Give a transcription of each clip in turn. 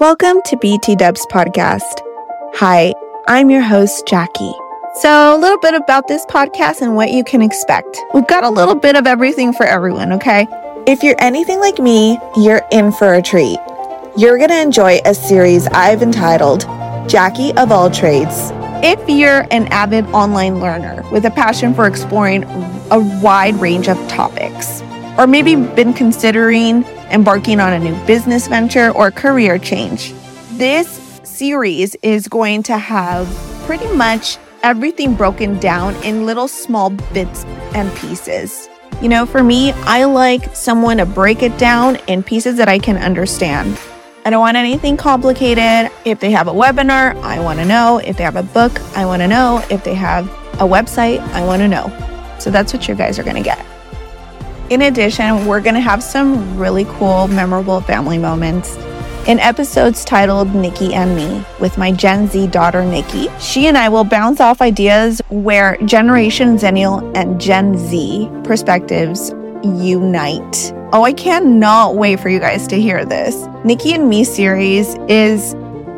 Welcome to BT Dubs Podcast. Hi, I'm your host, Jackie. So, a little bit about this podcast and what you can expect. We've got a little bit of everything for everyone, okay? If you're anything like me, you're in for a treat. You're going to enjoy a series I've entitled Jackie of All Trades. If you're an avid online learner with a passion for exploring a wide range of topics, or maybe been considering embarking on a new business venture or career change, this series is going to have pretty much everything broken down in little small bits and pieces. You know, for me, I like someone to break it down in pieces that I can understand. I don't want anything complicated. If they have a webinar, I want to know. If they have a book, I want to know. If they have a website, I want to know. So that's what you guys are going to get. In addition, we're going to have some really cool, memorable family moments in episodes titled Nikki and Me with my Gen Z daughter, Nikki. She and I will bounce off ideas where Generation Xennial and Gen Z perspectives unite. Oh, I cannot wait for you guys to hear this. Nikki and Me series is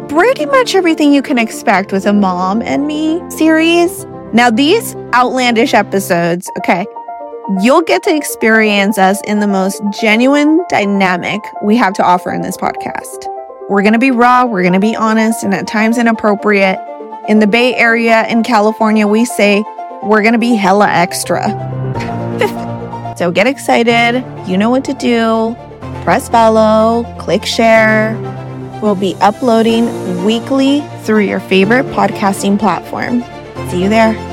pretty much everything you can expect with a Mom and Me series. Now, these outlandish episodes, okay, you'll get to experience us in the most genuine dynamic we have to offer in this podcast. We're going to be raw, we're going to be honest, and at times inappropriate. In the Bay Area in California, we say we're going to be hella extra. so get excited. You know what to do. Press follow, click share. We'll be uploading weekly through your favorite podcasting platform. See you there.